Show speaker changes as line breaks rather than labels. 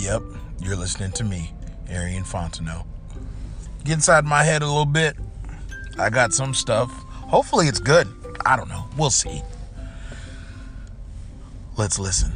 Yep, you're listening to me, Airrion Fontenot. Get inside my head a little bit. I got some stuff. Hopefully, it's good. I don't know. We'll see. Let's listen.